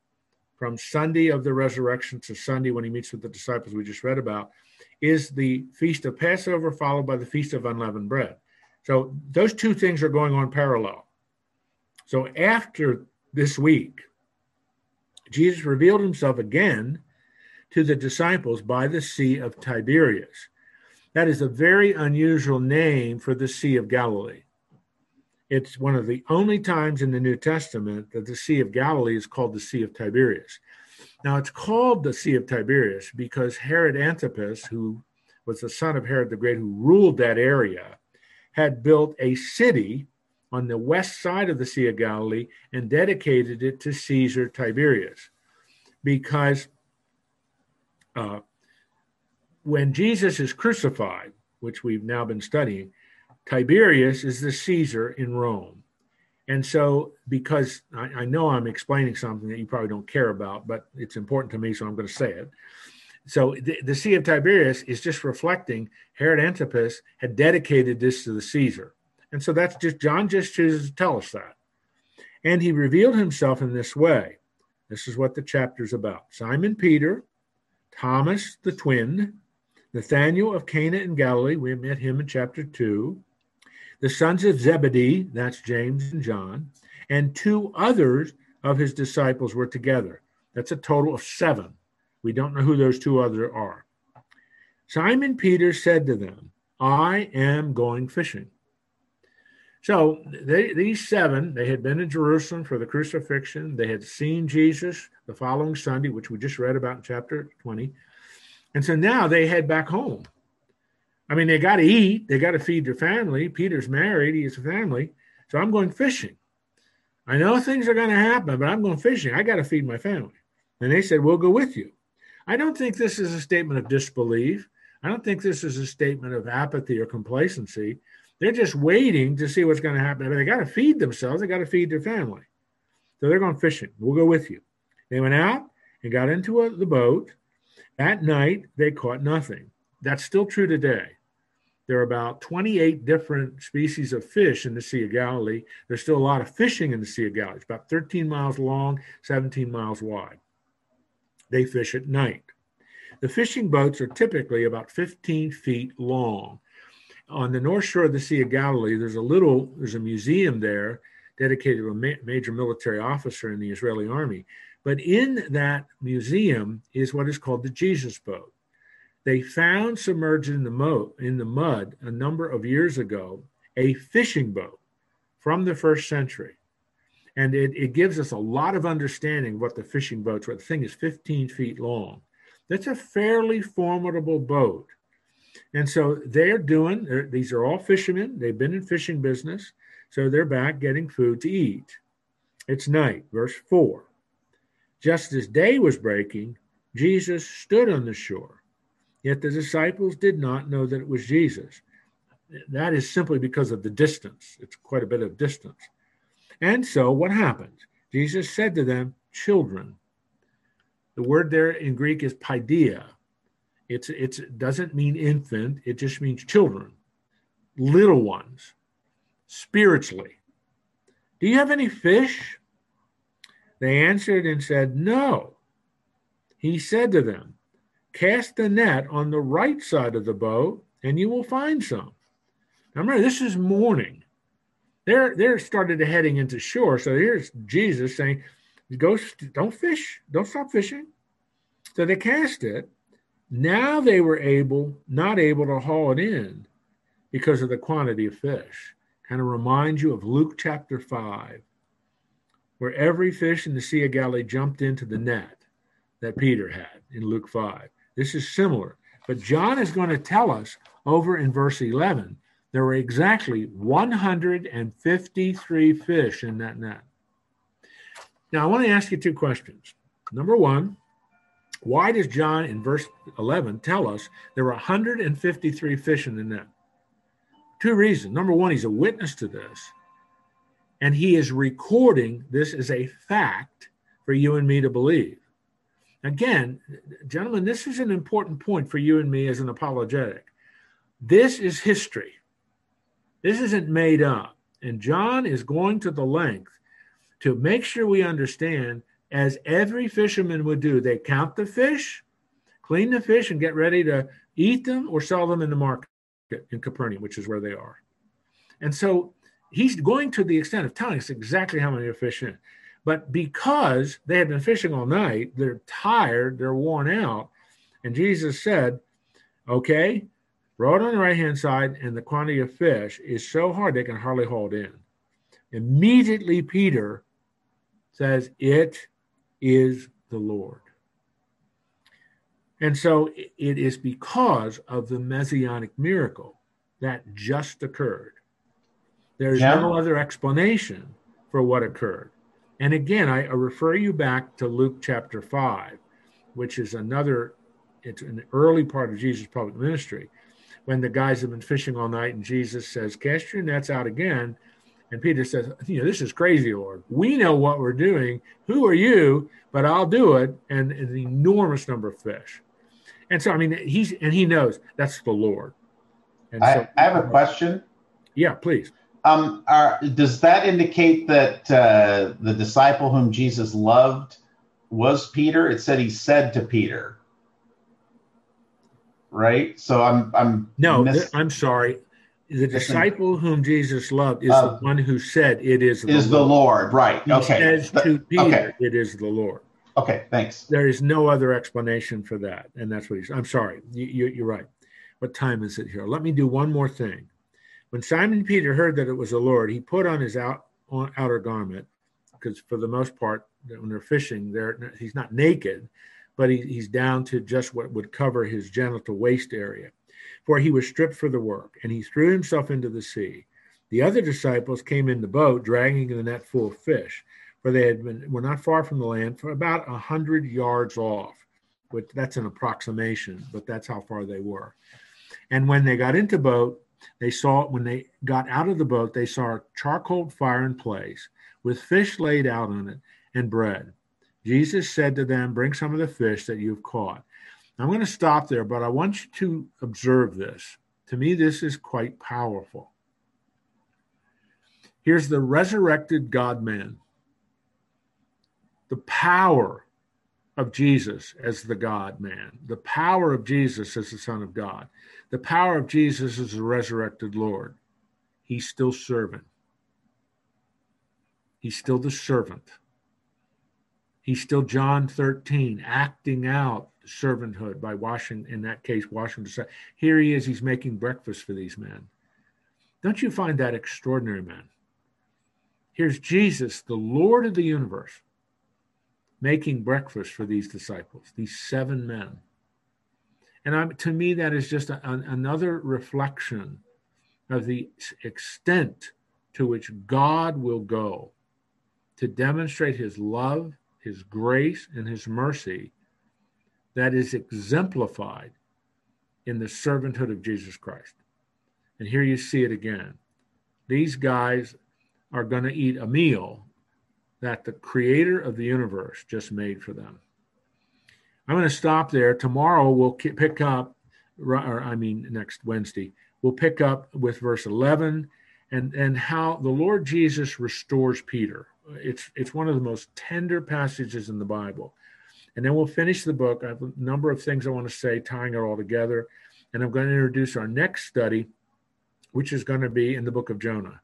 from Sunday of the resurrection to Sunday when he meets with the disciples we just read about is the feast of Passover followed by the feast of unleavened bread. So those two things are going on parallel. So after this week, Jesus revealed himself again to the disciples by the Sea of Tiberias. That is a very unusual name for the Sea of Galilee. It's one of the only times in the New Testament that the Sea of Galilee is called the Sea of Tiberias. Now, it's called the Sea of Tiberias because Herod Antipas, who was the son of Herod the Great, who ruled that area, had built a city on the west side of the Sea of Galilee and dedicated it to Caesar Tiberius. Because uh, when Jesus is crucified, which we've now been studying, Tiberius is the Caesar in Rome. And so, because I, I, know I'm explaining something that you probably don't care about, but it's important to me, so I'm going to say it. So, the, the Sea of Tiberias is just reflecting Herod Antipas had dedicated this to the Caesar. And so, that's just, John just chooses to tell us that. And he revealed himself in this way. This is what the chapter's about Simon Peter, Thomas the twin, Nathanael of Cana in Galilee, we met him in chapter 2, the sons of Zebedee, that's James and John, and two others of his disciples were together. That's a total of seven. We don't know who those two others are. Simon Peter said to them, I am going fishing. So they, these seven, they had been in Jerusalem for the crucifixion. They had seen Jesus the following Sunday, which we just read about in chapter 20. And so now they head back home. I mean, they got to eat, they got to feed their family. Peter's married, he has a family. So I'm going fishing. I know things are going to happen, but I'm going fishing. I got to feed my family. And they said, We'll go with you. I don't think this is a statement of disbelief. I don't think this is a statement of apathy or complacency. They're just waiting to see what's going to happen. They got to feed themselves, they got to feed their family. So they're going fishing. We'll go with you. They went out and got into a, the boat. That night, they caught nothing. That's still true today. There are about 28 different species of fish in the Sea of Galilee. There's still a lot of fishing in the Sea of Galilee. It's about 13 miles long, 17 miles wide. They fish at night. The fishing boats are typically about 15 feet long. On the north shore of the Sea of Galilee, there's a little, there's a museum there dedicated to a ma- major military officer in the Israeli army. But in that museum is what is called the Jesus boat. They found submerged in the, mo- in the mud a number of years ago a fishing boat from the first century. And it, it gives us a lot of understanding what the fishing boats were. The thing is 15 feet long. That's a fairly formidable boat. And so they're doing, they're, these are all fishermen. They've been in fishing business. So they're back getting food to eat. It's night, verse 4. Just as day was breaking, Jesus stood on the shore. Yet the disciples did not know that it was Jesus. That is simply because of the distance. It's quite a bit of distance. And so what happens? Jesus said to them, Children. The word there in Greek is paideia. It's, it's, it doesn't mean infant, it just means children, little ones, spiritually. Do you have any fish? They answered and said, No. He said to them, Cast the net on the right side of the boat, and you will find some. Now remember, this is morning. They're they're started heading into shore. So here's Jesus saying, "Go, don't fish, don't stop fishing." So they cast it. Now they were able, not able to haul it in because of the quantity of fish. Kind of reminds you of Luke chapter five, where every fish in the Sea of Galilee jumped into the net that Peter had in Luke 5. This is similar. But John is going to tell us over in verse 11 there were exactly 153 fish in that net. Now, I want to ask you two questions. Number one, why does John in verse 11 tell us there were 153 fish in the net? Two reasons. Number one, he's a witness to this, and he is recording this as a fact for you and me to believe. Again, gentlemen, this is an important point for you and me as an apologetic. This is history. This isn't made up. And John is going to the length to make sure we understand, as every fisherman would do, they count the fish, clean the fish, and get ready to eat them or sell them in the market in Capernaum, which is where they are. And so he's going to the extent of telling us exactly how many are fishing. But because they had been fishing all night, they're tired, they're worn out. And Jesus said, Okay, throw it on the right hand side, and the quantity of fish is so hard they can hardly hold in. Immediately, Peter says, It is the Lord. And so it is because of the messianic miracle that just occurred. There's yeah. no other explanation for what occurred. And again, I, refer you back to Luke chapter 5, which is another, it's an early part of Jesus' public ministry, when the guys have been fishing all night and Jesus says, Cast your nets out again. And Peter says, You know, this is crazy, Lord. We know what we're doing. Who are you? But I'll do it. And an enormous number of fish. And so, I mean, he's, and he knows that's the Lord. And I, so, I have a question. Yeah, please. Um, are, does that indicate that uh, the disciple whom Jesus loved was Peter? It said he said to Peter, right? So I'm I'm no, miss- I'm sorry. The disciple whom Jesus loved is uh, the one who said, "It is the is Lord. the Lord." Right? He okay. Says to Peter, okay. "It is the Lord." Okay. Thanks. There is no other explanation for that, and that's what he's. I'm sorry. You, you, you're right. What time is it here? Let me do one more thing. When Simon Peter heard that it was the Lord, he put on his out, on, outer garment, because for the most part, when they're fishing, they're, he's not naked, but he, he's down to just what would cover his genital waist area. For he was stripped for the work, and he threw himself into the sea. The other disciples came in the boat, dragging the net full of fish, for they had been were not far from the land, for about a hundred yards off. But that's an approximation, but that's how far they were. And when they got into boat, they saw it when they got out of the boat, they saw a charcoal fire in place with fish laid out on it and bread. Jesus said to them, Bring some of the fish that you've caught. I'm going to stop there, but I want you to observe this. To me, this is quite powerful. Here's the resurrected God man, the power of Jesus as the God man, the power of Jesus as the Son of God. The power of Jesus is the resurrected Lord. He's still servant. He's still the servant. He's still John 13, acting out servanthood by washing, in that case, washing the Here he is, he's making breakfast for these men. Don't you find that extraordinary, man? Here's Jesus, the Lord of the universe, making breakfast for these disciples, these seven men. And I'm, to me, that is just a, an, another reflection of the extent to which God will go to demonstrate his love, his grace, and his mercy that is exemplified in the servanthood of Jesus Christ. And here you see it again. These guys are going to eat a meal that the creator of the universe just made for them. I'm going to stop there. Tomorrow we'll pick up, or I mean, next Wednesday, we'll pick up with verse 11 and, and how the Lord Jesus restores Peter. It's, it's one of the most tender passages in the Bible. And then we'll finish the book. I have a number of things I want to say, tying it all together. And I'm going to introduce our next study, which is going to be in the book of Jonah.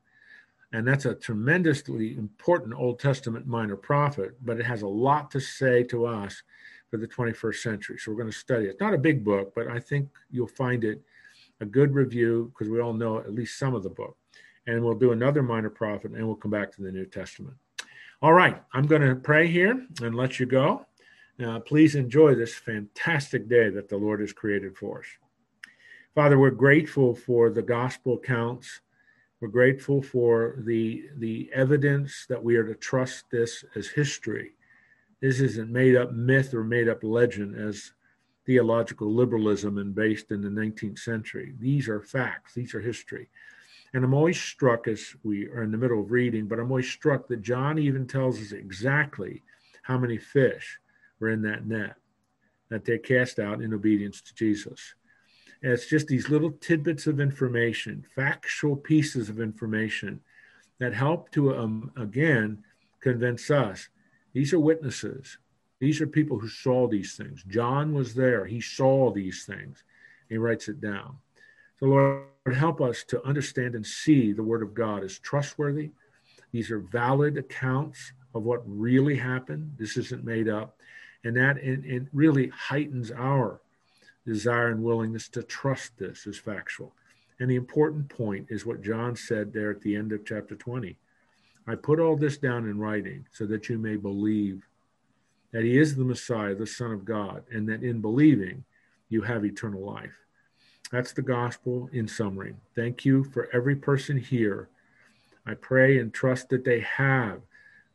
And that's a tremendously important Old Testament minor prophet, but it has a lot to say to us for the 21st century. So we're going to study it. It's not a big book, but I think you'll find it a good review because we all know at least some of the book. And we'll do another minor prophet and we'll come back to the New Testament. All right, I'm going to pray here and let you go. Now, please enjoy this fantastic day that the Lord has created for us. Father, we're grateful for the gospel accounts We're grateful for the the evidence that we are to trust this as history. This isn't made up myth or made up legend as theological liberalism and based in the 19th century. These are facts. These are history. And I'm always struck as we are in the middle of reading, but I'm always struck that John even tells us exactly how many fish were in that net that they cast out in obedience to Jesus. And it's just these little tidbits of information, factual pieces of information that help to, um, again, convince us these are witnesses. These are people who saw these things. John was there, he saw these things. He writes it down. So, Lord, help us to understand and see the Word of God as trustworthy. These are valid accounts of what really happened. This isn't made up. And that it, it really heightens our desire and willingness to trust this as factual. And the important point is what John said there at the end of chapter 20. I put all this down in writing so that you may believe that he is the Messiah, the Son of God, and that in believing you have eternal life. That's the gospel in summary. Thank you for every person here. I pray and trust that they have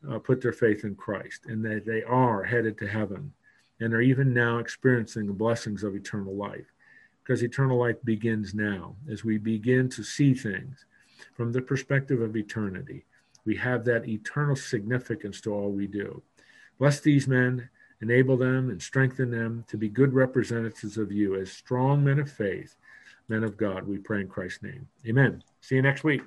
uh, put their faith in Christ and that they are headed to heaven and are even now experiencing the blessings of eternal life. Because eternal life begins now as we begin to see things from the perspective of eternity. We have that eternal significance to all we do. Bless these men, enable them, and strengthen them to be good representatives of you as strong men of faith, men of God. We pray in Christ's name. Amen. See you next week.